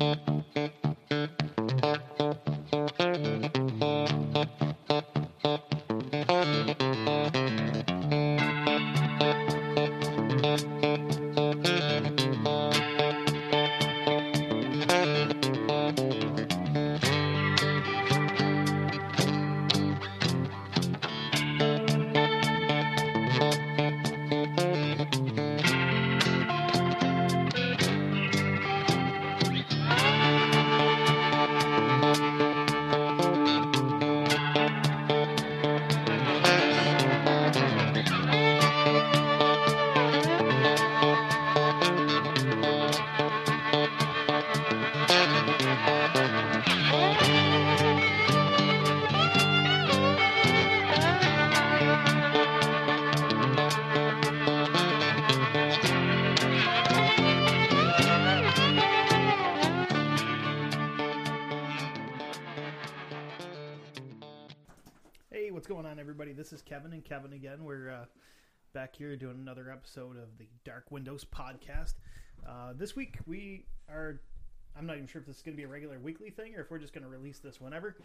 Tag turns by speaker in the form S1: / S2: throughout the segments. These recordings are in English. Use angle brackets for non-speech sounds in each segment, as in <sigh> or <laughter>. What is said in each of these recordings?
S1: Hey, Kevin and Kevin again. We're uh, back here doing another episode of the Dark Windows podcast. Uh, this week we are. I'm not even sure if this is going to be a regular weekly thing or if we're just going to release this whenever.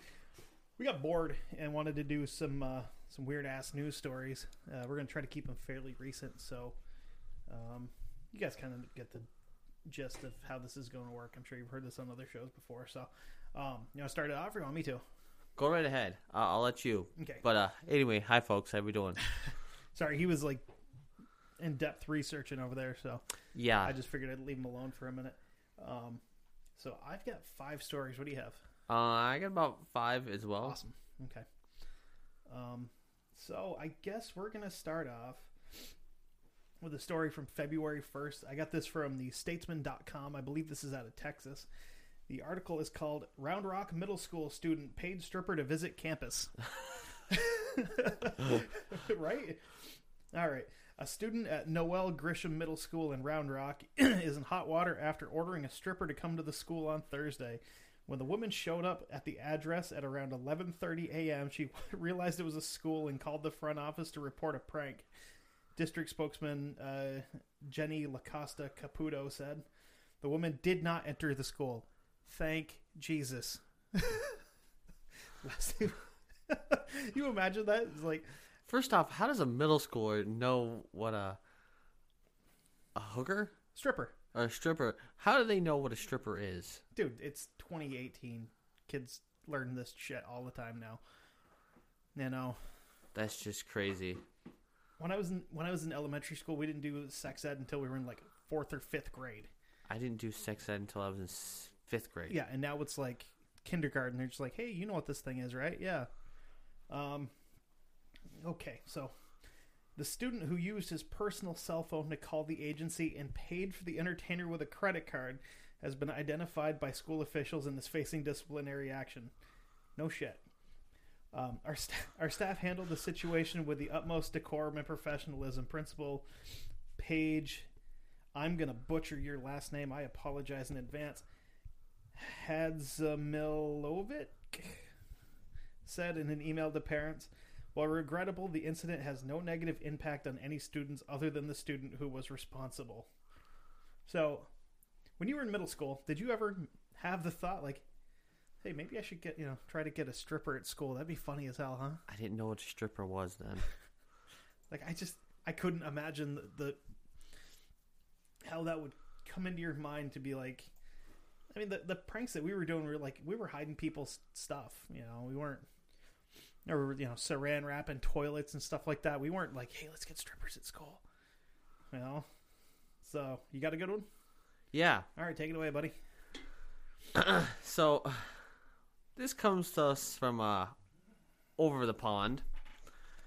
S1: We got bored and wanted to do some uh, some weird ass news stories. Uh, we're going to try to keep them fairly recent, so um, you guys kind of get the gist of how this is going to work. I'm sure you've heard this on other shows before. So, um, you to start it off you want me to?
S2: Go right ahead. I'll, I'll let you.
S1: Okay.
S2: But uh, anyway, hi folks. How we doing? <laughs>
S1: Sorry, he was like in depth researching over there, so
S2: Yeah.
S1: I just figured I'd leave him alone for a minute. Um, so I've got five stories. What do you have?
S2: Uh, I got about five as well.
S1: Awesome. Okay. Um, so I guess we're gonna start off with a story from February first. I got this from the Statesman.com. I believe this is out of Texas. The article is called "Round Rock Middle School Student Paid Stripper to Visit Campus." <laughs> right? All right. A student at Noel Grisham Middle School in Round Rock <clears throat> is in hot water after ordering a stripper to come to the school on Thursday. When the woman showed up at the address at around 11:30 a.m., she <laughs> realized it was a school and called the front office to report a prank. District spokesman uh, Jenny Lacosta Caputo said, "The woman did not enter the school. Thank Jesus." <laughs> Last <laughs> you imagine that? It's like
S2: First off, how does a middle schooler know what a a hooker
S1: stripper.
S2: a stripper? How do they know what a stripper is?
S1: Dude, it's 2018. Kids learn this shit all the time now. You know,
S2: That's just crazy.
S1: when I was in when I was in elementary school, we didn't do sex ed until we were in like fourth or fifth grade.
S2: I didn't do sex ed until I was in fifth grade.
S1: Yeah, and now it's like kindergarten. They're just like, hey, you know what this thing is, right? Yeah. Um. Okay, so the student who used his personal cell phone to call the agency and paid for the entertainer with a credit card has been identified by school officials and is facing disciplinary action. No shit. Um, our, st- our staff handled the situation with the utmost decorum and professionalism. Principal Paige, I'm going to butcher your last name. I apologize in advance. Hadzamilovic said in an email to parents. While regrettable, the incident has no negative impact on any students other than the student who was responsible. So, when you were in middle school, did you ever have the thought like, "Hey, maybe I should get you know try to get a stripper at school? That'd be funny as hell, huh?"
S2: I didn't know what a stripper was then. <laughs>
S1: Like, I just I couldn't imagine the, the how that would come into your mind to be like. I mean, the the pranks that we were doing were like we were hiding people's stuff. You know, we weren't. Or you know, saran wrap and toilets and stuff like that. We weren't like, hey, let's get strippers at school. You know, so you got a good one.
S2: yeah.
S1: All right, take it away, buddy. <clears throat>
S2: So this comes to us from uh over the pond.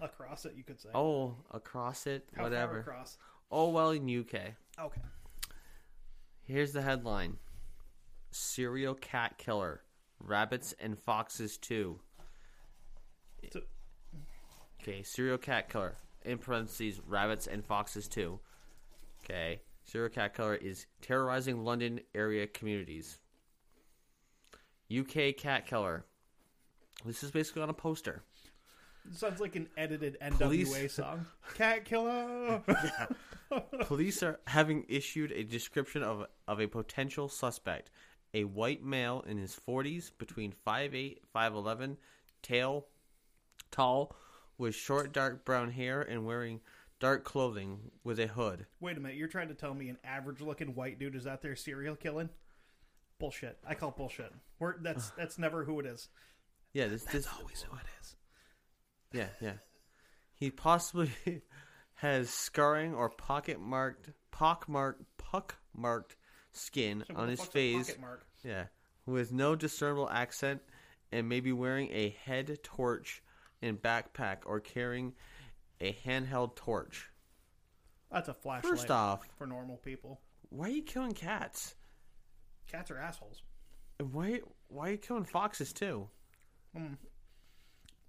S1: Across it, you could say.
S2: Oh, across it,
S1: How
S2: whatever.
S1: across?
S2: Oh well, in UK.
S1: Okay.
S2: Here's the headline Serial cat killer. Rabbits and foxes too.
S1: So,
S2: Okay, serial cat killer. In parentheses, rabbits and foxes too. Okay, serial cat killer is terrorizing London area communities. UK cat killer. This is basically on a poster.
S1: sounds like an edited NWA
S2: Police-
S1: song. Cat killer. <laughs>
S2: Police are having issued a description of of a potential suspect, a white male in his 40s, between 5'8", 5'11", tail, tall, with short dark brown hair and wearing dark clothing with a hood.
S1: Wait a minute, you're trying to tell me an average looking white dude is out there serial killing? Bullshit. I call it bullshit. We're, that's <sighs> that's never who it is.
S2: Yeah, this this
S1: Always who it is.
S2: yeah yeah. He possibly <laughs> has scarring or pocket marked pock marked puck marked skin
S1: So
S2: on his face. Yeah, with no discernible accent, and maybe wearing a head torch and backpack or carrying a handheld torch.
S1: That's a flashlight
S2: First off,
S1: for normal people.
S2: why are you killing cats?
S1: Cats are assholes.
S2: And why why are you killing foxes too? Hmm.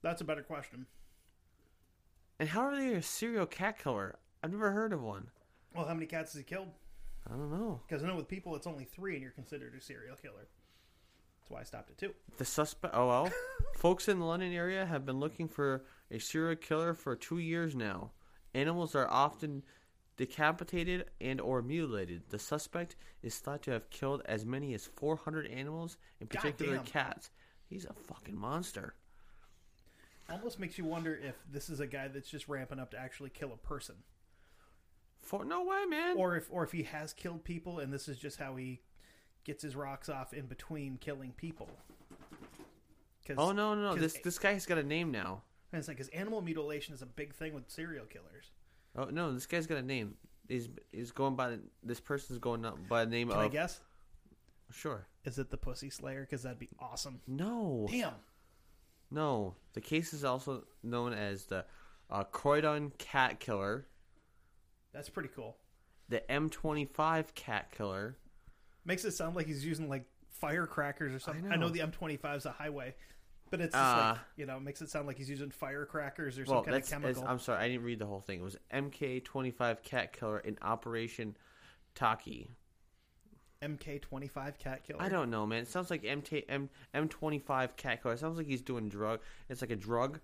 S1: That's a better question.
S2: And how are they a serial cat killer? I've never heard of one.
S1: Well, how many cats has he killed?
S2: I don't know.
S1: Because I know with people it's only three, and you're considered a serial killer. That's why I stopped at two.
S2: The suspect. Oh well. <laughs> Folks in the London area have been looking for a serial killer for two years now. Animals are often decapitated and or mutilated. The suspect is thought to have killed as many as 400 animals, in particular
S1: Goddamn.
S2: cats. He's a fucking monster.
S1: Almost makes you wonder if this is a guy that's just ramping up to actually kill a person,
S2: For no way, man.
S1: or if or if he has killed people, and this is just how he gets his rocks off in between killing people.
S2: oh no, no, no. This this guy's got a name now.
S1: And it's like because animal mutilation is a big thing with serial killers.
S2: Oh no, this guy's got a name. He's he's going by this person's going up by the name
S1: Can
S2: of
S1: I guess?
S2: sure.
S1: Is it the Pussy Slayer? Because that'd be awesome.
S2: No,
S1: Damn.
S2: no. The case is also known as the uh, Croydon Cat Killer,
S1: That's pretty cool.
S2: the M25 Cat Killer.
S1: Makes it sound like he's using like firecrackers or something. I know,
S2: know.
S1: the M25 is a highway, but it's just
S2: Uh,
S1: like you know, it makes it sound like he's using firecrackers or
S2: Well,
S1: some kind of chemical.
S2: I'm sorry, I didn't read the whole thing. It was MK25 Cat Killer in Operation Taki.
S1: MK25 cat killer.
S2: I don't know, man. It sounds like MT, M M25 Cat Killer. It sounds like he's doing drug. It's like a drug.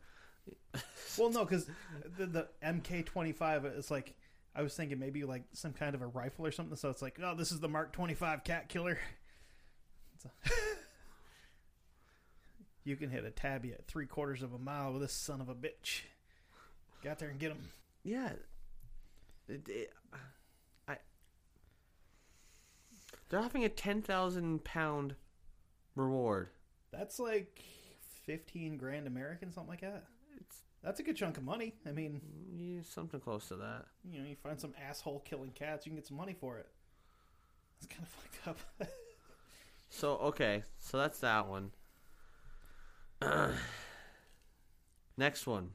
S1: Well, no, because <laughs> the, the MK25 is like I was thinking maybe like some kind of a rifle or something. So it's like, oh, this is the Mark 25 cat killer. <laughs> <laughs> You can hit a tabby at three quarters of a mile with this son of a bitch. Get there and get him.
S2: Yeah. It, it, I. They're offering a ten thousand pound reward.
S1: That's like 15 grand American, something like that.
S2: It's
S1: That's a good chunk of money. I mean,
S2: yeah, something close to that.
S1: you know, you find some asshole killing cats, you can get some money for it. It's kind of fucked up.
S2: So okay, so that's that one. <clears throat> Next one.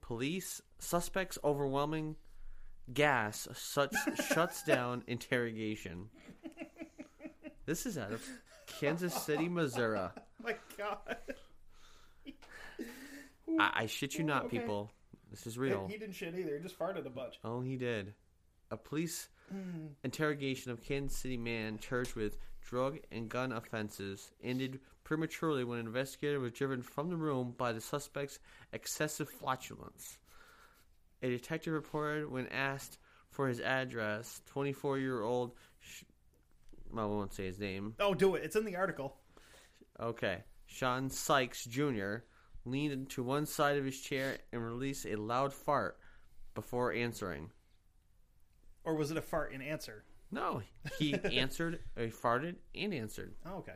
S2: Police suspects overwhelming gas such shuts down <laughs> interrogation. This is out of Kansas City, Missouri. <laughs>
S1: Oh my God.
S2: I, I shit you not,
S1: Okay.
S2: people. This is real.
S1: He didn't shit either. He just farted a bunch.
S2: Oh, he did. A police mm. interrogation of Kansas City man charged with drug and gun offenses ended prematurely when an investigator was driven from the room by the suspect's excessive flatulence. A detective reported when asked for his address, 24 year old, sh- well, I won't say his name,
S1: Oh, do it. It's in the article.
S2: Okay. Sean Sykes Jr. leaned to one side of his chair and released a loud fart before answering.
S1: Or was it a fart in answer?
S2: No, he <laughs> answered, he farted, and answered.
S1: Oh, okay.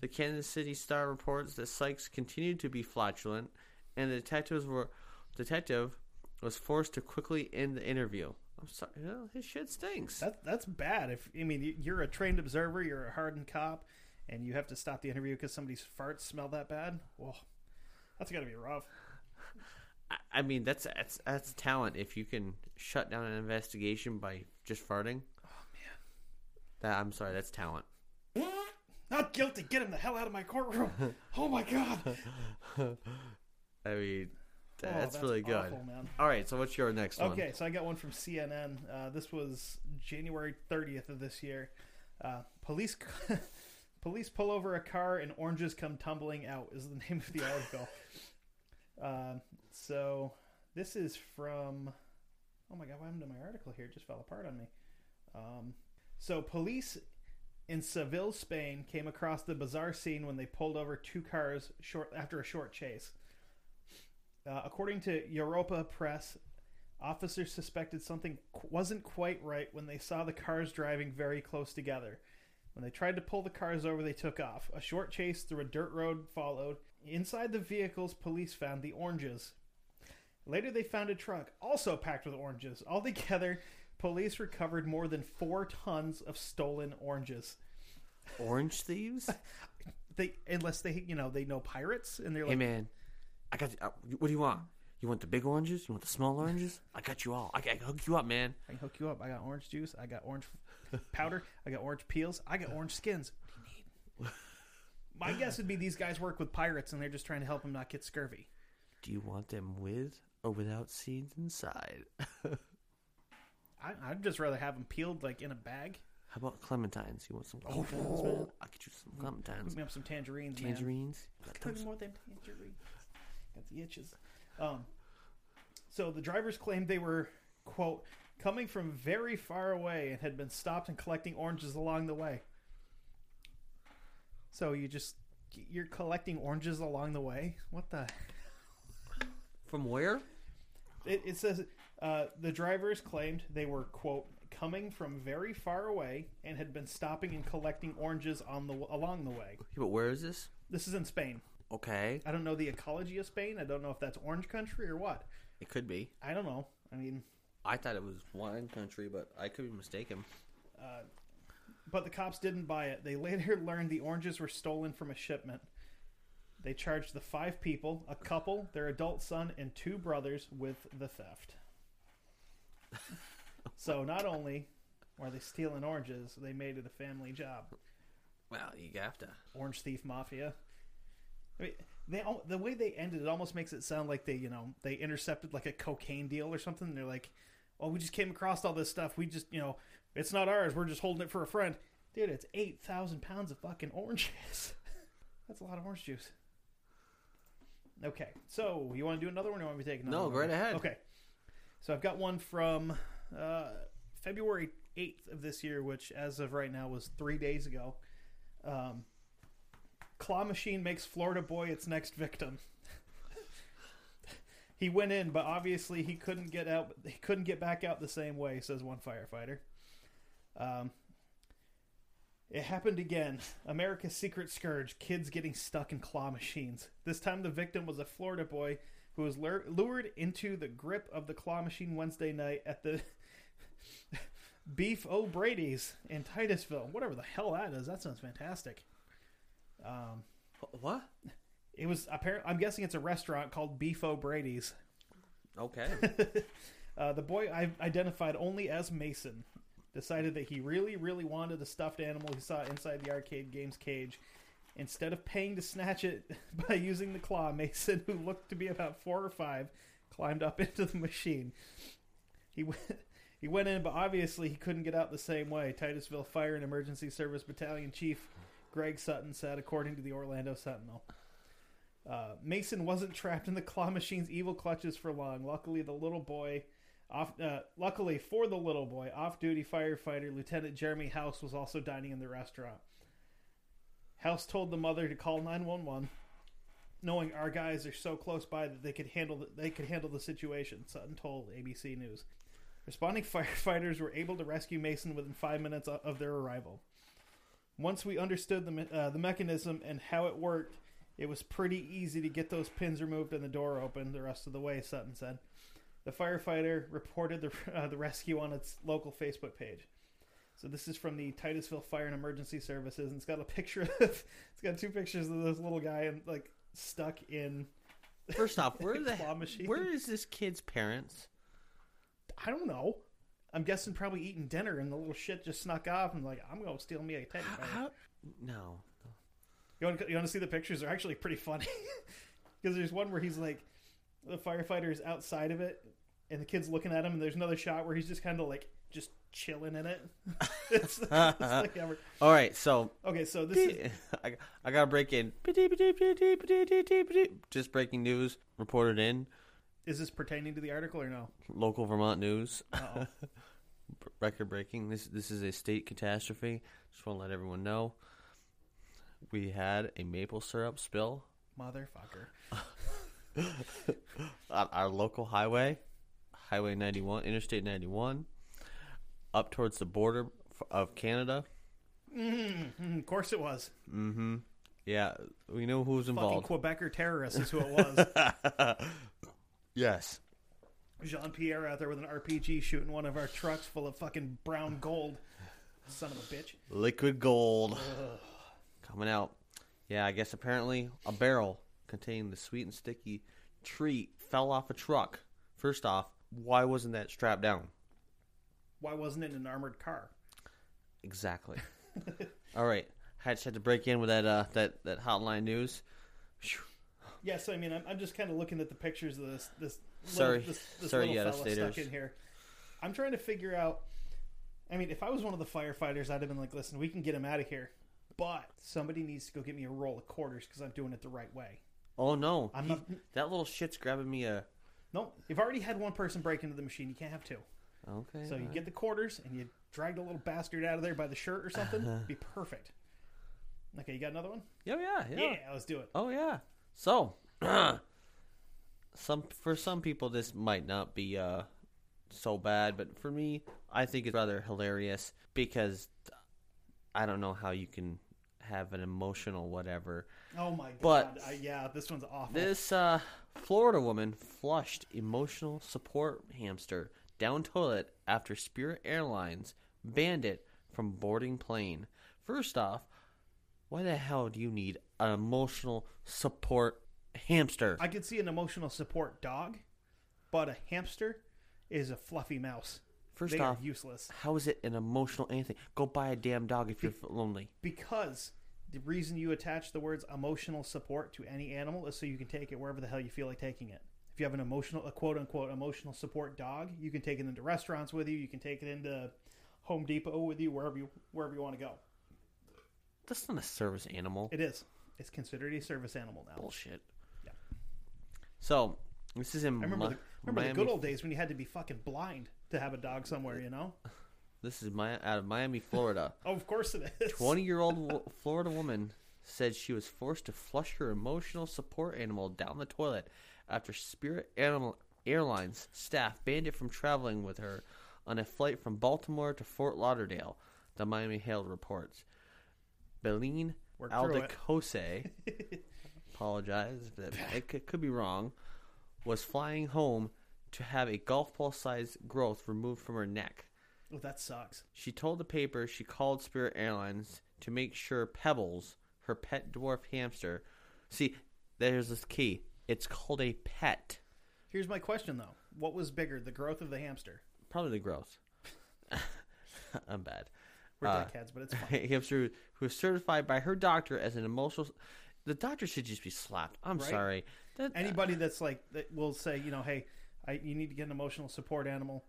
S2: The Kansas City Star reports that Sykes continued to be flatulent, and the detectives were detective was forced to quickly end the interview. I'm sorry, you know, his shit stinks.
S1: That that's bad. If I mean you- you're a trained observer, you're a hardened cop, and you have to stop the interview because somebody's farts smell that bad. Well, that's got to be rough.
S2: I, mean, that's that's that's talent. If you can shut down an investigation by just farting. Oh man, that I'm sorry, that's talent.
S1: Not guilty. Get him the hell out of my courtroom. <laughs> oh my god.
S2: I mean,
S1: Oh,
S2: that's, really good.
S1: awful, man.
S2: All right, so what's your next one?
S1: Okay, so I got one from CNN. Uh, this was January 30th of this year. Uh, police <laughs> <laughs> police pull over a car and oranges come tumbling out is the <laughs> name of the article. um, so this is from. Oh my god, what happened to my article here? It just fell apart on me. Um, so police in Seville, Spain, came across the bizarre scene when they pulled over two cars short after a short chase. Uh, according to Europa Press, officers suspected something wasn't quite right when they saw the cars driving very close together. When they tried to pull the cars over, they took off. A short chase through a dirt road followed. Inside the vehicles, police found the oranges. Later, they found a truck also packed with oranges. Altogether, police recovered more than four tons of stolen oranges.
S2: Orange thieves? <laughs>
S1: They, unless they, you know, they know pirates, and they're
S2: hey
S1: like,
S2: man, I got. Uh, what do you want? You want the big oranges? You want the small oranges? I got you all. I can hook you up, man.
S1: I can hook you up. I got orange juice. I got orange powder. I got orange peels. I got orange skins. What do you need? My guess would be these guys work with pirates, and they're just trying to help them not get scurvy.
S2: Do you want them with or without seeds inside? <laughs>
S1: I, I'd just rather have them peeled, like in a bag.
S2: How about clementines? You want some clementines, man? I'll get you some clementines.
S1: Hook me up some tangerines, man.
S2: Tangerines? Got
S1: me
S2: those?
S1: more than tangerines. Got the itches. Um, so the drivers claimed they were quote coming from very far away and had been stopped and collecting oranges along the way. So you just you're collecting oranges along the way. What the? <laughs>
S2: From where?
S1: It, it says uh, the drivers claimed they were quote coming from very far away and had been stopping and collecting oranges on the along the way.
S2: Yeah, but where is this?
S1: This is in Spain.
S2: Okay,
S1: I don't know the ecology of Spain. I don't know if that's orange country or what.
S2: it could be.
S1: I don't know. I mean,
S2: I thought it was wine country, but I could be mistaken.
S1: uh, but the cops didn't buy it. They later <laughs> learned the oranges were stolen from a shipment. They charged the five people, a couple, their adult son, and two brothers, with the theft. <laughs> so not only were they stealing oranges, they made it a family job.
S2: Well, you have to.
S1: Orange thief mafia. I mean, they the way they ended it almost makes it sound like they you know they intercepted like a cocaine deal or something. They're like, "Oh, we just came across all this stuff. We just you know it's not ours. We're just holding it for a friend." Dude, it's eight thousand pounds of fucking oranges. <laughs> That's a lot of orange juice. Okay, so you want to do another one, or want me to take another
S2: No,
S1: one?
S2: go right ahead.
S1: Okay, so I've got one from uh, February eighth of this year, which as of right now was three days ago. Um, claw machine makes Florida boy its next victim. <laughs> he went in, but obviously he couldn't get out. He couldn't get back out the same way, says one firefighter. Um, it happened again. America's secret scourge: kids getting stuck in claw machines. This time, the victim was a Florida boy who was lured into the grip of the claw machine Wednesday night at the <laughs> Beef O'Brady's in Titusville. Whatever the hell that is. That sounds fantastic. Um,
S2: What?
S1: it was apparent. I'm guessing it's a restaurant called Beef O'Brady's.
S2: Okay. <laughs>
S1: Uh, the boy I identified only as Mason decided that he really, really wanted a stuffed animal he saw inside the arcade game's cage. Instead of paying to snatch it <laughs> by using the claw, Mason, who looked to be about four or five, climbed up <laughs> into the machine. He went, he went in, but obviously he couldn't get out the same way. Titusville Fire and Emergency Service Battalion Chief Greg Sutton said, according to the Orlando Sentinel. Uh, Mason wasn't trapped in the claw machine's evil clutches for long. Luckily, the little boy, off, uh, luckily for the little boy, off-duty firefighter Lieutenant Jeremy House was also dining in the restaurant. House told the mother to call 911, knowing our guys are so close by that they could handle the, they could handle the situation. Sutton told ABC News. Responding <laughs> firefighters were able to rescue Mason within five minutes of their arrival. Once we understood the me- uh, the mechanism and how it worked, it was pretty easy to get those pins removed and the door open the rest of the way. Sutton said. The firefighter reported the <laughs> uh, the rescue on its local Facebook page. So this is from the Titusville Fire and Emergency Services, and it's got a picture of <laughs> it's got two pictures of this little guy and like stuck in.
S2: First off, <laughs> where the
S1: machine.
S2: where is this kid's parents?
S1: I don't know. I'm guessing probably eating dinner, and the little shit just snuck off and like I'm gonna steal me a teddy bear.
S2: how? No.
S1: You want to, you want to see the pictures? They're actually pretty funny <laughs> because there's one where he's like the firefighter is outside of it, and the kid's looking at him, and there's another shot where he's just kind of like just chilling in it. <laughs> it's, it's like ever.
S2: All right, so
S1: Okay, so this is <laughs>
S2: I, I gotta break in. Just breaking news reported in
S1: is this pertaining to the article or no?
S2: local Vermont news. <laughs> Record breaking. This this is a state catastrophe. Just want to let everyone know. We had a maple syrup spill
S1: Motherfucker. <laughs>
S2: on our local highway, Highway 91, Interstate 91, up towards the border of Canada.
S1: Mm, of course it was.
S2: Mm-hmm. Yeah, we know who's
S1: Fucking
S2: involved.
S1: Quebecer terrorists is who it <laughs> was.
S2: Yes.
S1: Jean Pierre out there with an RPG shooting one of our trucks full of fucking brown gold. Son of a bitch.
S2: Liquid gold coming out. Yeah, I guess apparently a barrel containing the sweet and sticky treat fell off a truck. First off, why wasn't that strapped down?
S1: Why wasn't it an armored car?
S2: Exactly. <laughs> All right, I just had to break in with that uh, that that hotline news. Phew.
S1: Yes, I mean I'm, I'm just kind of looking at the pictures of this this
S2: Sorry.
S1: little, this, this
S2: Sorry,
S1: little fella stuck in here. I'm trying to figure out. I mean, if I was one of the firefighters, I'd have been like, "Listen, we can get him out of here, but somebody needs to go get me a roll of quarters because I'm doing it the right way."
S2: Oh no,
S1: I'm
S2: He-
S1: not-
S2: that little shit's grabbing me a.
S1: No, you've already had one person break into the machine. You can't have two.
S2: Okay.
S1: So you get the quarters and you drag the little bastard out of there by the shirt or something.
S2: Uh-huh.
S1: Be perfect. Okay, you got another one?
S2: Yeah, yeah, yeah.
S1: Yeah, let's do it.
S2: Oh yeah. So, <clears throat> some for some people this might not be uh so bad, but for me, I think it's rather hilarious because I don't know how you can have an emotional whatever.
S1: Oh my god!
S2: But-
S1: yeah, this one's awful.
S2: This uh Florida woman flushed emotional support hamster down toilet after Spirit Airlines banned it from boarding plane. First off, why the hell do you need an emotional support hamster?
S1: I could see an emotional support dog, but a hamster is a fluffy mouse.
S2: First
S1: they
S2: off,
S1: useless
S2: how is it an emotional anything? Go buy a damn dog if you're lonely.
S1: because the reason you attach the words emotional support to any animal is so you can take it wherever the hell you feel like taking it. If you have an emotional, a quote unquote emotional support dog, you can take it into restaurants with you. You can take it into Home Depot with you, wherever you wherever you want to go.
S2: That's not a service animal.
S1: It is. It's considered a service animal now.
S2: Bullshit.
S1: Yeah.
S2: So this is in
S1: I remember, the, remember
S2: Miami.
S1: the good old days when you had to be fucking blind to have a dog somewhere, you know? <laughs>
S2: This is my out of Miami, Florida.
S1: Oh, <laughs> of course it is.
S2: 20 year old <laughs> Florida woman said she was forced to flush her emotional support animal down the toilet after Spirit Animal Airlines staff banned it from traveling with her on a flight from Baltimore to Fort Lauderdale, the Miami Herald reports. Beline
S1: Work through it.
S2: Aldecose, <laughs> apologize, but it could, could be wrong, was flying home to have a golf ball sized growth removed from her neck.
S1: Oh, that sucks.
S2: She told the paper she called Spirit Airlines to make sure Pebbles, her pet dwarf hamster, see, there's this key. It's called a pet.
S1: Here's my question, though. What was bigger, the growth of the hamster?
S2: Probably the growth. <laughs> I'm bad.
S1: We're
S2: Uh,
S1: dickheads, but it's <laughs> fine.
S2: A hamster who is certified by her doctor as an emotional. The doctor should just be slapped. I'm
S1: Right?
S2: sorry. That,
S1: Anybody that's like, that will say, you know, hey, I, you need to get an emotional support animal,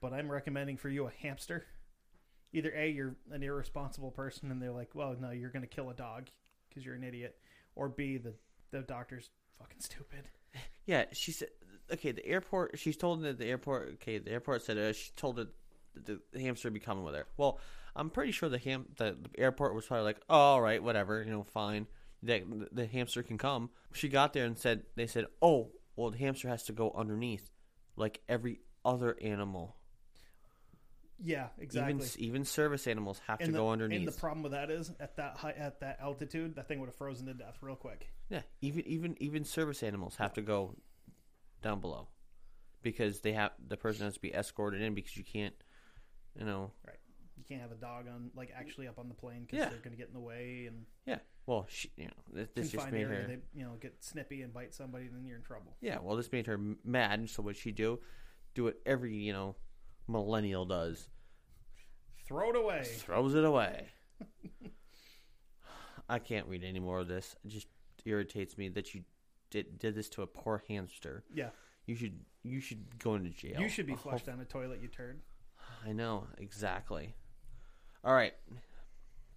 S1: but I'm recommending for you a hamster. Either A, you're an irresponsible person and they're like, well, no, you're going to kill a dog because you're an idiot. Or B, the, the doctor's fucking stupid. <laughs>
S2: Yeah, she said. Okay, the airport. She's told that the airport. Okay, the airport said uh, she told it the, the hamster would be coming with her. Well, I'm pretty sure the ham the, the airport was probably like, oh, all right, whatever, you know, fine. The, the hamster can come. She got there and said they said, oh, well, the hamster has to go underneath, like every other animal.
S1: Yeah, exactly.
S2: Even even service animals have to
S1: the,
S2: go underneath.
S1: And the problem with that is, at that high, at that altitude, that thing would have frozen to death real quick.
S2: Yeah, even even even service animals have to go down below because they have the person has to be escorted in because you can't, you know.
S1: Right. Can't have a dog on, like, actually up on the plane because
S2: Yeah.
S1: they're going to get in the way and
S2: Yeah. Well, she, you know, this, this just made her.
S1: They, you know, get snippy and bite somebody, then you're in trouble.
S2: Yeah. Well, this made her mad. And so what she do? Do what every you know millennial does.
S1: Throw it away.
S2: Throws it away. <laughs> I can't read any more of this. It just irritates me that you did did this to a poor hamster.
S1: Yeah.
S2: You should you should go into jail.
S1: You should be
S2: oh,
S1: flushed
S2: hope-
S1: down a toilet, you turd.
S2: I know exactly. All right.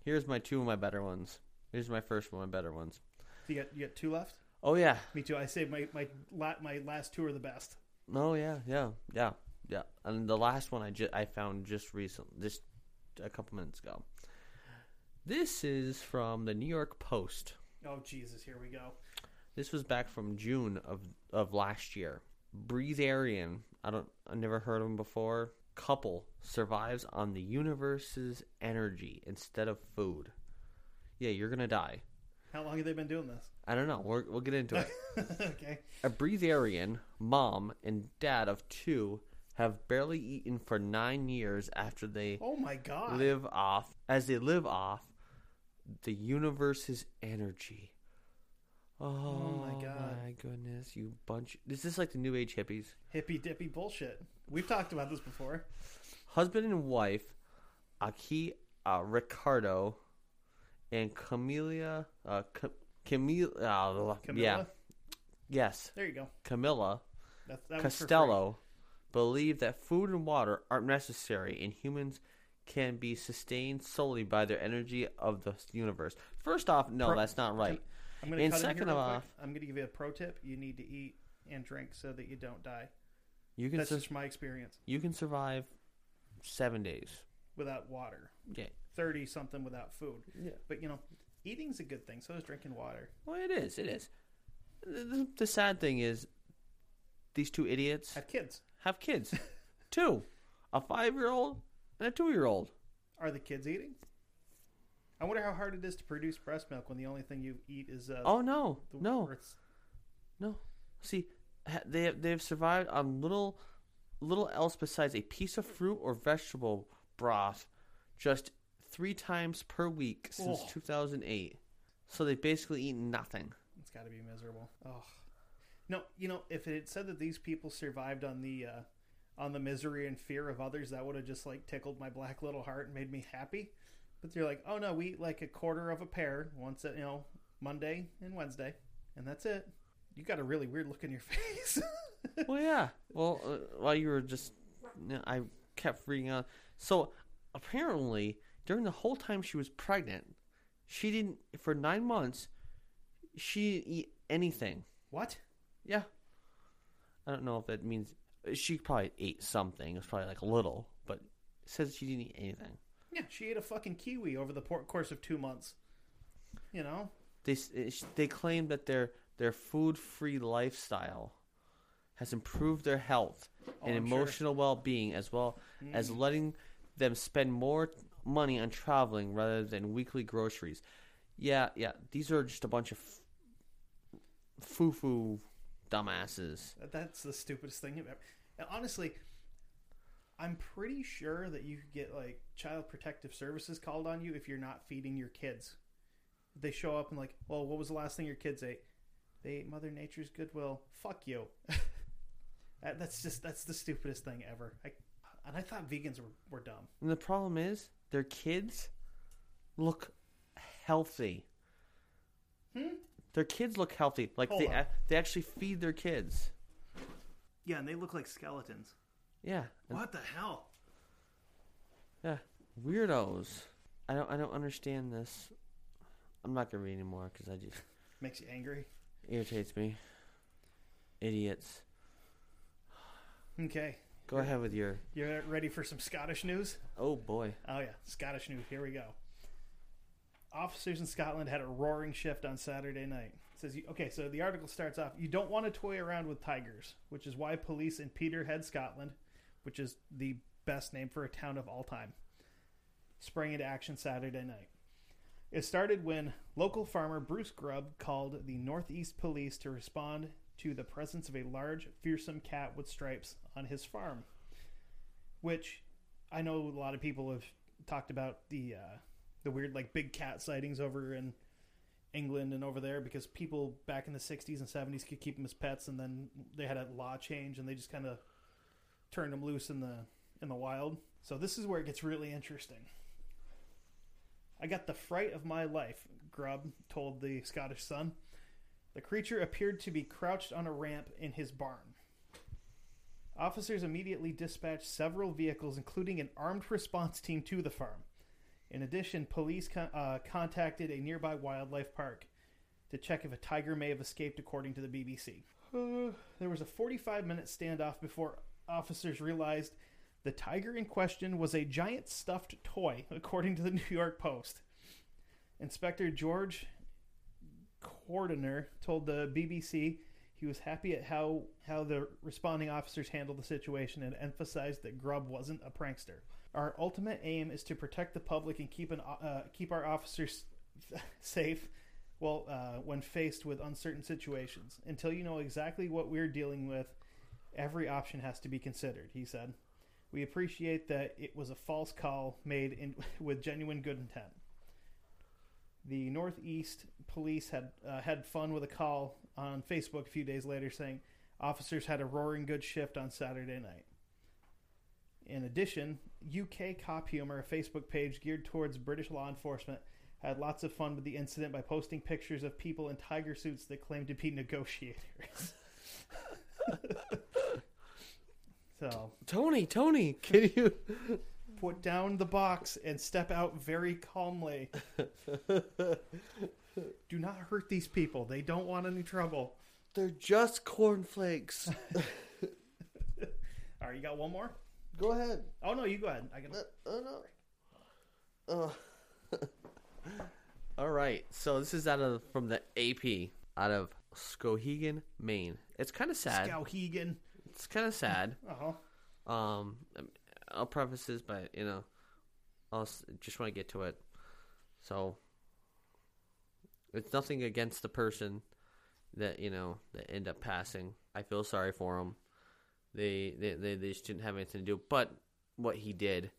S2: Here's my two of my better ones. Here's my first one, my better ones.
S1: You got you got two left.
S2: Oh yeah.
S1: Me too. I say my my la, my last two are the best.
S2: Oh yeah, yeah, yeah. Yeah, and the last one I just I found just recent, just a couple minutes ago. This is from the New York Post.
S1: Oh Jesus, here we go.
S2: This was back from June of of last year. Breatharian, I don't, I never heard of him before. Couple survives on the universe's energy instead of food. Yeah, you're gonna die.
S1: How long have they been doing this?
S2: I don't know. We're, we'll get into it. <laughs>
S1: okay.
S2: A breatharian, mom and dad of two have barely eaten for nine years after they
S1: Oh my God.
S2: live off as they live off the universe's energy. Oh,
S1: my God.
S2: My goodness, you bunch! Is this like the new age hippies?
S1: Hippy dippy bullshit. We've talked about this before.
S2: Husband and wife, Aki uh, Ricardo, and Camelia. Uh, Ca- Camille. Uh,
S1: Camilla.
S2: Yeah. Yes,
S1: There you go.
S2: Camilla
S1: that free.
S2: Costello believe that food and water aren't necessary and humans can be sustained solely by their energy of the universe. First off, no,
S1: Pro-
S2: that's not right.
S1: I'm gonna
S2: And
S1: cut in
S2: second
S1: here real
S2: off-
S1: I'm gonna give you a pro tip. You need to eat and drink so that you don't die.
S2: You can
S1: That's
S2: su-
S1: just my experience.
S2: you can survive seven days.
S1: Without water,
S2: Yeah,
S1: thirty something without food.
S2: yeah.
S1: But you know, eating's a good thing. So is drinking water.
S2: Well, it is. It is. The, the- the sad thing is, these two idiots
S1: Have kids.
S2: have kids. <laughs> two, a five-year-old and a two-year-old.
S1: Are the kids eating? I wonder how hard it is to produce breast milk when the only thing you eat is uh,
S2: Oh no, no.
S1: Earth's-
S2: No. See, they have, they have survived on little little else besides a piece of fruit or vegetable broth just 3 times per week since
S1: Oh.
S2: 2008. So they basically eat nothing.
S1: It's got to be miserable. Oh, no. You know, if it had said that these people survived on the uh, on the misery and fear of others, that would have just like tickled my black little heart and made me happy. But they're like, oh no, we eat like a quarter of a pear once, at, you know, Monday and Wednesday, and that's it. You got a really weird look in your <laughs> face.
S2: well, yeah. Well, uh, while you were just you know, I kept reading on. So, apparently, during the whole time she was pregnant, she didn't for 9 months she didn't eat anything.
S1: what?
S2: Yeah. I don't know if that means she probably ate something. It was probably like a little, but it says she didn't eat anything.
S1: Yeah, she ate a fucking kiwi over the course of two months. You know,
S2: They sh- they claim that their their food free lifestyle has improved their health
S1: Oh,
S2: and
S1: sure.
S2: emotional well being, as well as
S1: Mm.
S2: letting them spend more money on traveling rather than weekly groceries. Yeah, yeah, these are just a bunch of foo foo dumbasses.
S1: That's the stupidest thing you've ever. Honestly, I'm pretty sure that you could get like child protective services called on you if you're not feeding your kids. They show up and like, well, what was the last thing your kids ate? They ate Mother Nature's Goodwill. Fuck you. <laughs> That- that's just that's the stupidest thing ever. I, and I thought vegans were, were dumb.
S2: And the problem is, their kids look healthy.
S1: Hmm?
S2: Their kids look healthy. Like
S1: Hold
S2: they
S1: on.
S2: they actually feed their kids.
S1: Yeah, and they look like skeletons.
S2: Yeah.
S1: What the hell?
S2: Yeah. Weirdos. I don't I don't understand this. I'm not gonna read anymore because I just <laughs>
S1: Makes you angry.
S2: irritates me. Idiots.
S1: Okay,
S2: Go ahead with your.
S1: you ready for some Scottish news?
S2: Oh boy.
S1: Oh yeah, Scottish news. Here we go. Officers in Scotland had a roaring shift on Saturday night. It says you- okay, so the article starts off. You don't want to toy around with tigers, which is why police in Peterhead, Scotland, which is the best name for a town of all time, sprang into action Saturday night. It started when local farmer Bruce Grubb called the Northeast Police to respond to the presence of a large, fearsome cat with stripes on his farm. Which I know a lot of people have talked about the uh, the weird like big cat sightings over in England and over there because people back in the 60s and 70s could keep them as pets and then they had a law change and they just kind of turned them loose in the in the wild. So this is where it gets really interesting. I got the fright of my life, Grubb told the Scottish Sun. The creature appeared to be crouched on a ramp in his barn. Officers immediately dispatched several vehicles, including an armed response team, to the farm. In addition, police con- uh, contacted a nearby wildlife park to check if a tiger may have escaped, according to the BBC. <sighs> there was a 45 minute standoff before officers realized the tiger in question was a giant stuffed toy, <laughs> according to the <laughs> New York Post. Inspector George Cordiner told the BBC he was happy at how, how the responding officers handled the situation and emphasized that Grubb wasn't a prankster. Our ultimate aim is to protect the public and keep an uh, keep our officers <laughs> safe well uh, when faced with uncertain situations. Until you know exactly what we're dealing with, every option has to be considered. He said. We appreciate that it was a false call made in, <laughs> with genuine good intent. The Northeast Police had uh, had fun with a call on Facebook a few days later saying officers had a roaring good shift on Saturday night. In addition, UK Cop Humor, a Facebook page geared towards British law enforcement, had lots of fun with the incident by posting pictures of people in tiger suits that claimed to be <laughs> negotiators. So,
S2: Tony, Tony, can you? <laughs>
S1: put down the box and step out very calmly. <laughs> Do not hurt these people. They don't want any trouble.
S2: They're just cornflakes. <laughs>
S1: All right, you got one more?
S2: Go ahead.
S1: Oh no, you go ahead. I can.
S2: Oh no. Uh. All right. So this is out of from the AP out of Skowhegan, Maine. It's kind of sad.
S1: Skowhegan.
S2: It's kind of sad. <laughs>
S1: Uh huh.
S2: Um, I'll preface this but you know, I'll just want to get to it. So it's nothing against the person that you know that end up passing. I feel sorry for them. They they they, they just didn't have anything to do. But what he did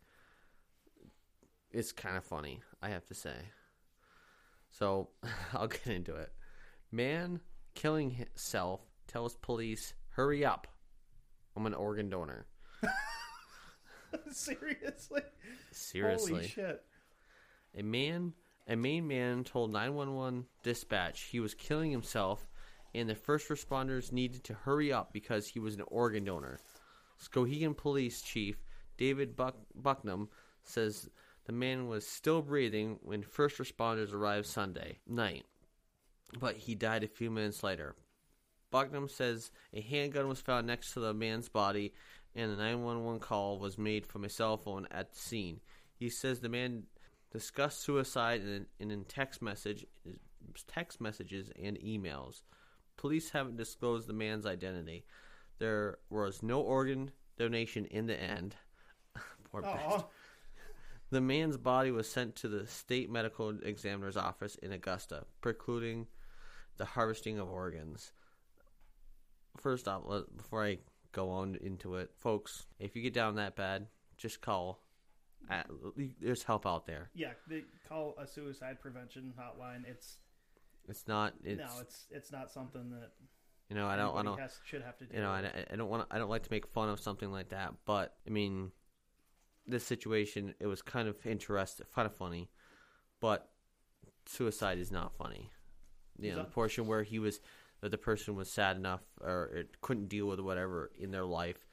S2: is kind of funny. I have to say. So <laughs> I'll get into it. Man killing himself tells police, "Hurry up! I'm an organ donor." <laughs>
S1: Seriously?
S2: Seriously.
S1: Holy shit.
S2: A man, a Maine man told 911 dispatch he was killing himself and the first responders needed to hurry up because he was an organ donor. Skowhegan Police Chief David Buck- Bucknam says the man was still breathing when first responders arrived Sunday night, but he died a few minutes later. Bucknam says a handgun was found next to the man's body and a 911 call was made from a cell phone at the scene. He says the man discussed suicide in, in, text message, text messages and emails. Police haven't disclosed the man's identity. There was no organ donation in the end. <laughs> Poor bastard. The man's body was sent to the state medical examiner's office in Augusta, precluding the harvesting of organs. First off, let- before I go on into it, folks, if you get down that bad, just call. At, there's help out there.
S1: yeah. They call a suicide prevention hotline. It's,
S2: It's not. It's,
S1: no, it's it's not something that
S2: you know I don't. I don't.
S1: has, should have to do.
S2: you know, I, I don't want. I don't like to make fun of something like that, but I mean, this situation it was kind of interesting, kind of funny, but suicide is not funny. You know, the portion where he was, that the person was sad enough or it couldn't deal with whatever in their life,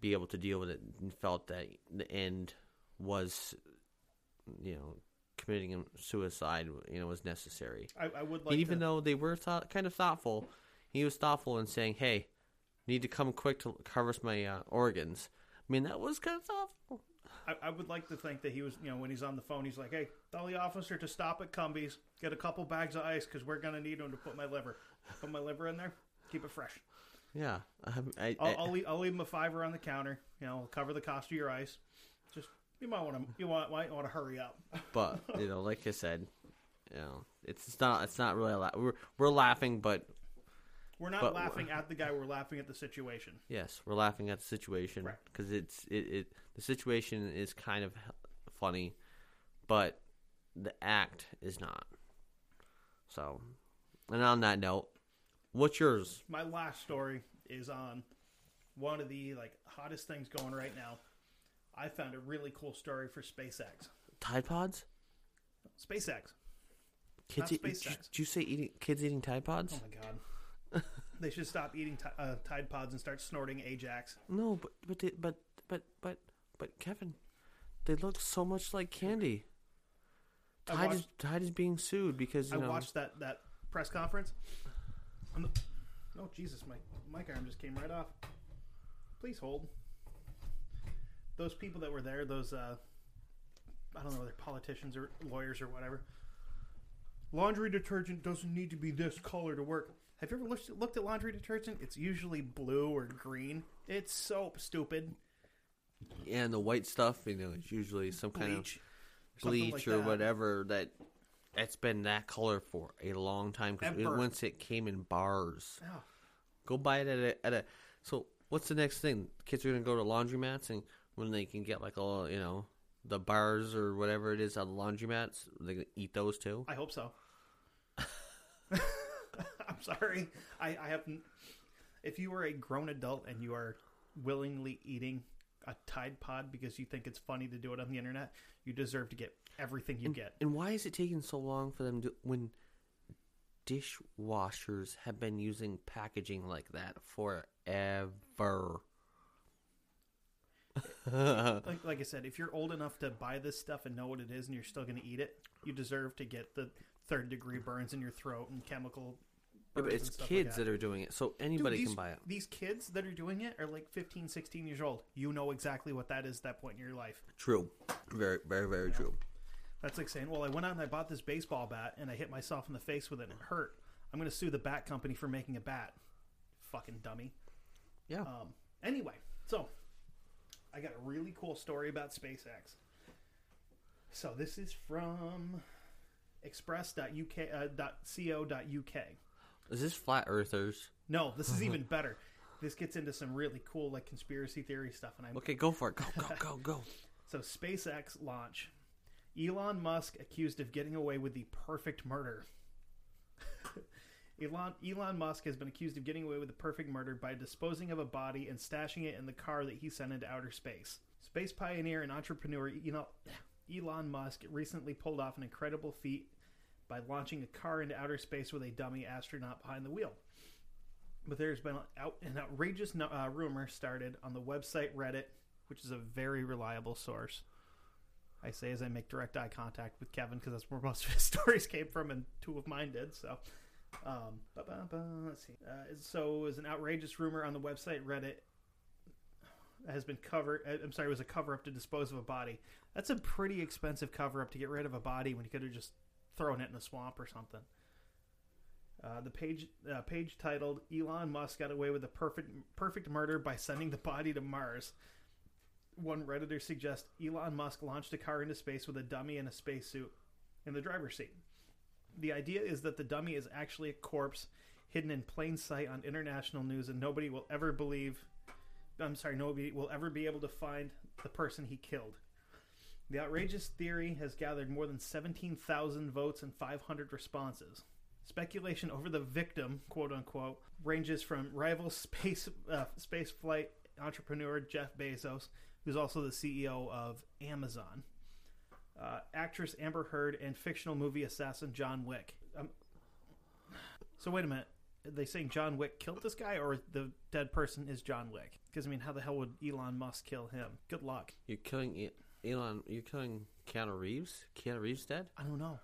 S2: be able to deal with it, and felt that the end was, you know, committing suicide. You know, was necessary
S1: I, I would like
S2: even
S1: to,
S2: though they were thought, kind of thoughtful, he was thoughtful in saying, "Hey, need to come quick to harvest my uh, organs." I mean, that was kind of thoughtful.
S1: I, I would like to think that he was, you know, when he's on the phone, he's like, "Hey, tell the officer to stop at Cumbies, get a couple bags of ice because we're gonna need them to put my liver. Put my liver in there, keep it fresh.
S2: Yeah, um, I, I,
S1: I'll, I'll, leave, I'll leave him a fiver on the counter. You know, cover the cost of your ice. Just you might want to you want might want to hurry up. <laughs>
S2: but you know, like I said, you know, it's, it's not it's not really a la- we're we're laughing, but
S1: We're not
S2: But-
S1: laughing at the guy. We're laughing at the situation.
S2: yes, we're laughing at the situation because it's it, it the situation is kind of funny, but the act is not. So, and on that note, what's yours?
S1: My last story is on one of the like hottest things going right now. I found a really cool story for SpaceX.
S2: Tide Pods?
S1: SpaceX.
S2: Kids, eat,
S1: SpaceX.
S2: did, you, did you say eating kids eating Tide Pods?
S1: Oh my god. <laughs> they should stop eating ti uh, Tide Pods and start snorting Ajax.
S2: No, but but they, but but but but Kevin, they look so much like candy. Tide is Tide is being sued because you
S1: I
S2: know
S1: watched that that press conference. I'm- oh Jesus, my mic arm just came right off. Please hold. Those people that were there, those uh, I don't know, they're politicians or lawyers or whatever. Laundry detergent doesn't need to be this color to work. Have you ever looked, looked at laundry detergent? It's usually blue or green. It's soap, stupid.
S2: Yeah, And the white stuff, you know, it's usually some kind of
S1: Bleach.
S2: bleach
S1: like
S2: or
S1: that.
S2: whatever that it's been that color for a long time because once it came in bars.
S1: Oh,
S2: Go buy it at a, at a. So what's the next thing? Kids are gonna go to laundromats and when they can get like all you know the bars or whatever it is on the laundromats, they can eat those too.
S1: I hope so. <laughs> I'm sorry. I, I have. If you are a grown adult and you are willingly eating a Tide Pod because you think it's funny to do it on the internet, you deserve to get everything you get.
S2: And why is it taking so long for them to when dishwashers have been using packaging like that forever? <laughs>
S1: Like, like I said, if you're old enough to buy this stuff and know what it is and you're still going to eat it, you deserve to get the third degree burns in your throat and chemical.
S2: Yeah, but it's kids
S1: like
S2: that are doing it, so
S1: Dude,
S2: anybody
S1: these,
S2: can buy it.
S1: These kids that are doing it are like 15, 16 years old. You know exactly what that is at that point in your life.
S2: True, very, very, very true.
S1: That's like saying, well, I went out and I bought this baseball bat and I hit myself in the face with it and it hurt. I'm going to sue the bat company for making a bat. Fucking dummy.
S2: Yeah.
S1: Um, anyway, so I got a really cool story about SpaceX. So this is from express.uk, uh.
S2: Is this flat earthers?
S1: No, this is even <laughs> better. This gets into some really cool like conspiracy theory stuff, and I'm
S2: Okay, go for it. Go, go, go, go. <laughs>
S1: So SpaceX launch. Elon Musk accused of getting away with the perfect murder. <laughs> Elon Elon Musk has been accused of getting away with the perfect murder by disposing of a body and stashing it in the car that he sent into outer space. Space pioneer and entrepreneur Elon Musk recently pulled off an incredible feat by launching a car into outer space with a dummy astronaut behind the wheel. But there's been an outrageous uh, rumor started on the website Reddit, which is a very reliable source. I say as I make direct eye contact with Kevin because that's where most of his <laughs> stories came from, and two of mine did. So, um, let's see. Uh, so, it was an outrageous rumor on the website Reddit has been covered. uh, I'm sorry, it was a cover up to dispose of a body. That's a pretty expensive cover up to get rid of a body when you could have just thrown it in a swamp or something. Uh, the page uh, page titled "Elon Musk got away with a perfect perfect murder by sending the body to Mars." One redditor suggests Elon Musk launched a car into space with a dummy and a spacesuit in the driver's seat. The idea is that the dummy is actually a corpse hidden in plain sight on international news, and nobody will ever believe. I'm sorry, nobody will ever be able to find the person he killed. The outrageous theory has gathered more than 17,000 votes and 500 responses. Speculation over the victim, quote unquote, ranges from rival space uh, space flight entrepreneur Jeff Bezos, who's also the CEO of Amazon, uh, actress Amber Heard, and fictional movie assassin John Wick. Um, so wait a minute, are they saying John Wick killed this guy, or the dead person is John Wick? Because I mean, how the hell would Elon Musk kill him? Good luck.
S2: You're killing Elon. You're killing Keanu Reeves. Keanu Reeves dead.
S1: I don't know.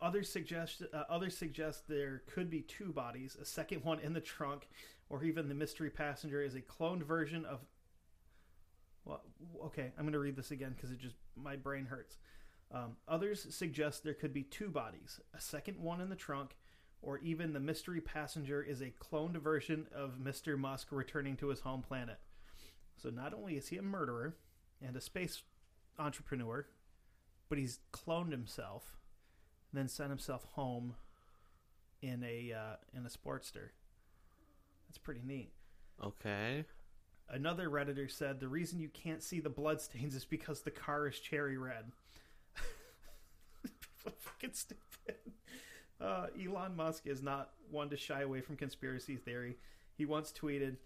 S1: Others suggest uh, others suggest there could be two bodies, a second one in the trunk, or even the mystery passenger is a cloned version of. Well, okay, I'm going to read this again because it just my brain hurts. Um, others suggest there could be two bodies, a second one in the trunk, or even the mystery passenger is a cloned version of Mr. Musk returning to his home planet. So not only is he a murderer and a space entrepreneur, but he's cloned himself, then sent himself home in a uh, in a Sportster. That's pretty neat.
S2: Okay.
S1: Another redditor said the reason you can't see the bloodstains is because the car is cherry red. <laughs> People are fucking stupid. Uh, Elon Musk is not one to shy away from conspiracy theory. He once tweeted,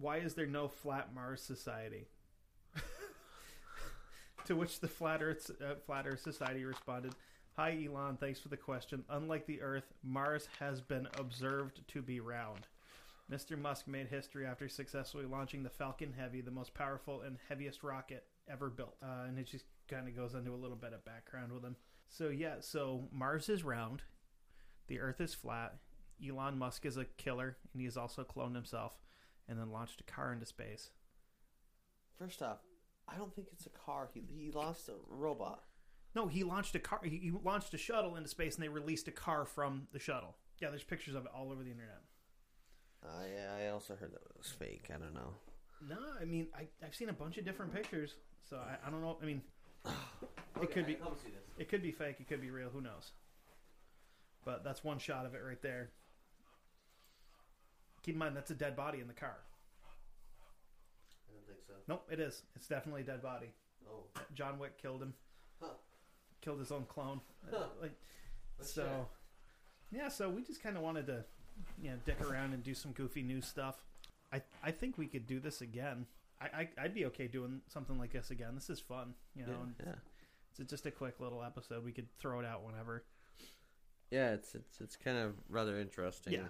S1: "Why is there no flat Mars society?" <laughs> to which the Flat Earth uh, Flat Earth Society responded, "Hi Elon, thanks for the question. Unlike the Earth, Mars has been observed to be round." Mr. Musk made history after successfully launching the Falcon Heavy, the most powerful and heaviest rocket ever built. Uh, and it just kind of goes into a little bit of background with him. So, yeah, so Mars is round, the Earth is flat. Elon Musk is a killer, and he has also cloned himself. and then launched a car into space.
S2: First off, I don't think it's a car. He he lost a robot.
S1: No, he launched a car. He, he launched a shuttle into space, and they released a car from the shuttle. Yeah, there's pictures of it all over the internet.
S2: I I also heard that it was fake. I don't know.
S1: No, I mean I I've seen a bunch of different pictures, so I, I don't know. I mean, <sighs> it could be
S2: Come see this.
S1: it could be fake, it could be real. Who knows? But that's one shot of it right there. Keep in mind that's a dead body in the car.
S2: I don't think so.
S1: Nope, it is. It's definitely a dead body.
S2: Oh.
S1: John Wick killed him.
S2: Huh.
S1: Killed his own clone. Uh,
S2: Huh.
S1: Like, so, yeah. So we just kind of wanted to, you know, dick around and do some goofy new stuff. I I think we could do this again. I, I I'd be okay doing something like this again. This is fun, you know. and
S2: yeah.
S1: It's just a quick little episode. We could throw it out whenever.
S2: Yeah, it's it's it's kind of rather interesting.
S1: Yeah.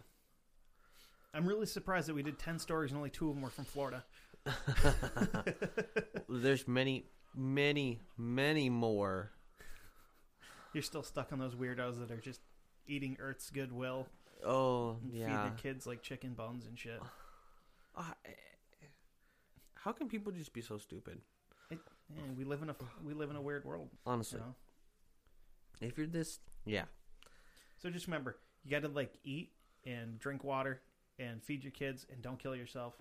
S1: I'm really surprised that we did ten stories and only two of them were from Florida. <laughs>
S2: There's many, many, many more.
S1: You're still stuck on those weirdos that are just eating Earth's goodwill
S2: Oh
S1: and feed
S2: yeah.
S1: their kids like chicken bones and shit.
S2: Uh, <sighs> how can people just be so stupid?
S1: Yeah, we live in a we live in a weird world. You
S2: Honestly,
S1: know?
S2: if you're this, yeah,
S1: So just remember, you got to like eat and drink water and feed your kids and don't kill yourself.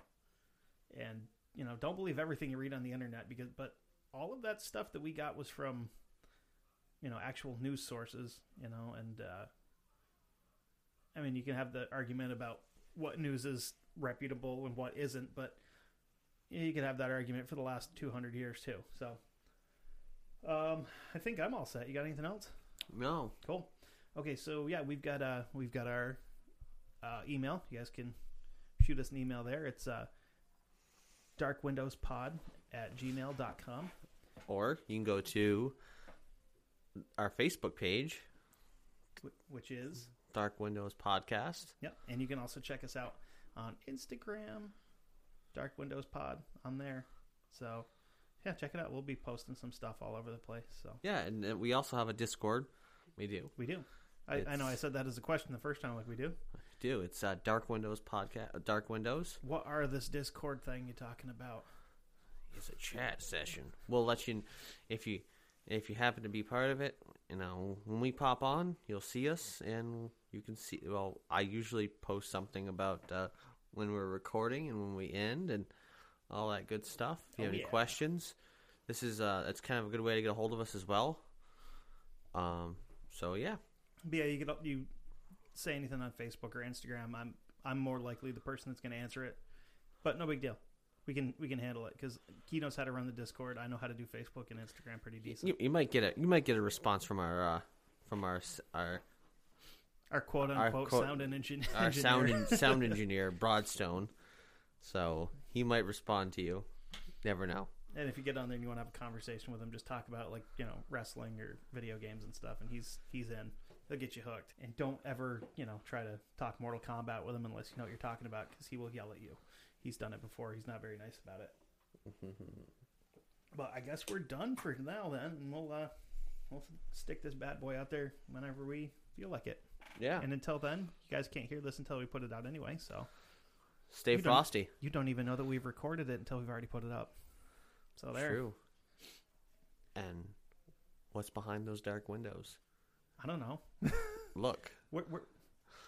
S1: And you know, don't believe everything you read on the internet because but all of that stuff that we got was from you know, actual news sources, you know, and uh I mean, you can have the argument about what news is reputable and what isn't, but you could have that argument for the last 200 years too. So um I think I'm all set. You got anything else?
S2: no,
S1: Cool. Okay, so yeah, we've got uh we've got our uh, email. You guys can shoot us an email there. It's uh darkwindowspod at gmail.com.
S2: or you can go to our Facebook page,
S1: which is
S2: Dark Windows Podcast.
S1: yep. And you can also check us out on Instagram, Dark Windows Pod on there. So yeah, check it out. We'll be posting some stuff all over the place. So
S2: Yeah, and uh, we also have a Discord. We do.
S1: we do. I, I know I said that as a question the first time, like we do.
S2: We do. It's uh, Dark Windows Podcast. Uh, Dark Windows.
S1: What are this Discord thing you're talking about?
S2: It's a chat session. We'll let you if you if you happen to be part of it. You know, when we pop on, you'll see us, and you can see. Well, I usually post something about uh, when we're recording and when we end, and all that good stuff. If you
S1: Oh,
S2: have any
S1: yeah.
S2: questions, this is uh, it's kind of a good way to get a hold of us as well. Um. So yeah,
S1: But yeah, you could you say anything on Facebook or Instagram. I'm I'm more likely the person that's going to answer it, but no big deal. We can we can handle it because he knows how to run the Discord. I know how to do Facebook and Instagram pretty decent.
S2: you, you might get a you might get a response from our uh, from our our
S1: Our quote
S2: Our
S1: unquote
S2: quote-
S1: sound and engin- <laughs>
S2: our
S1: engineer.
S2: sound <laughs> sound engineer Broadstone. So he might respond to you. Never know.
S1: and if you get on there and you want to have a conversation with him, just talk about like you know wrestling or video games and stuff, and he's he's in. He'll get you hooked. And don't ever you know try to talk Mortal Kombat with him unless you know what you're talking about because he will yell at you. He's done it before. He's not very nice about it. But I guess we're done for now then, and we'll uh, we'll stick this bad boy out there whenever we feel like it.
S2: Yeah.
S1: And until then, you guys can't hear this until we put it out anyway. So
S2: Stay
S1: You
S2: frosty.
S1: you don't even know that we've recorded it until we've already put it up. So there,
S2: True. And what's behind those dark windows?
S1: I don't know. <laughs>
S2: Look.
S1: Where, where,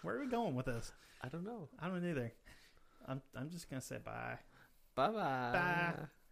S1: where are we going with this?
S2: I don't know.
S1: I don't either. I'm I'm just gonna say bye.
S2: Bye-bye.
S1: Bye.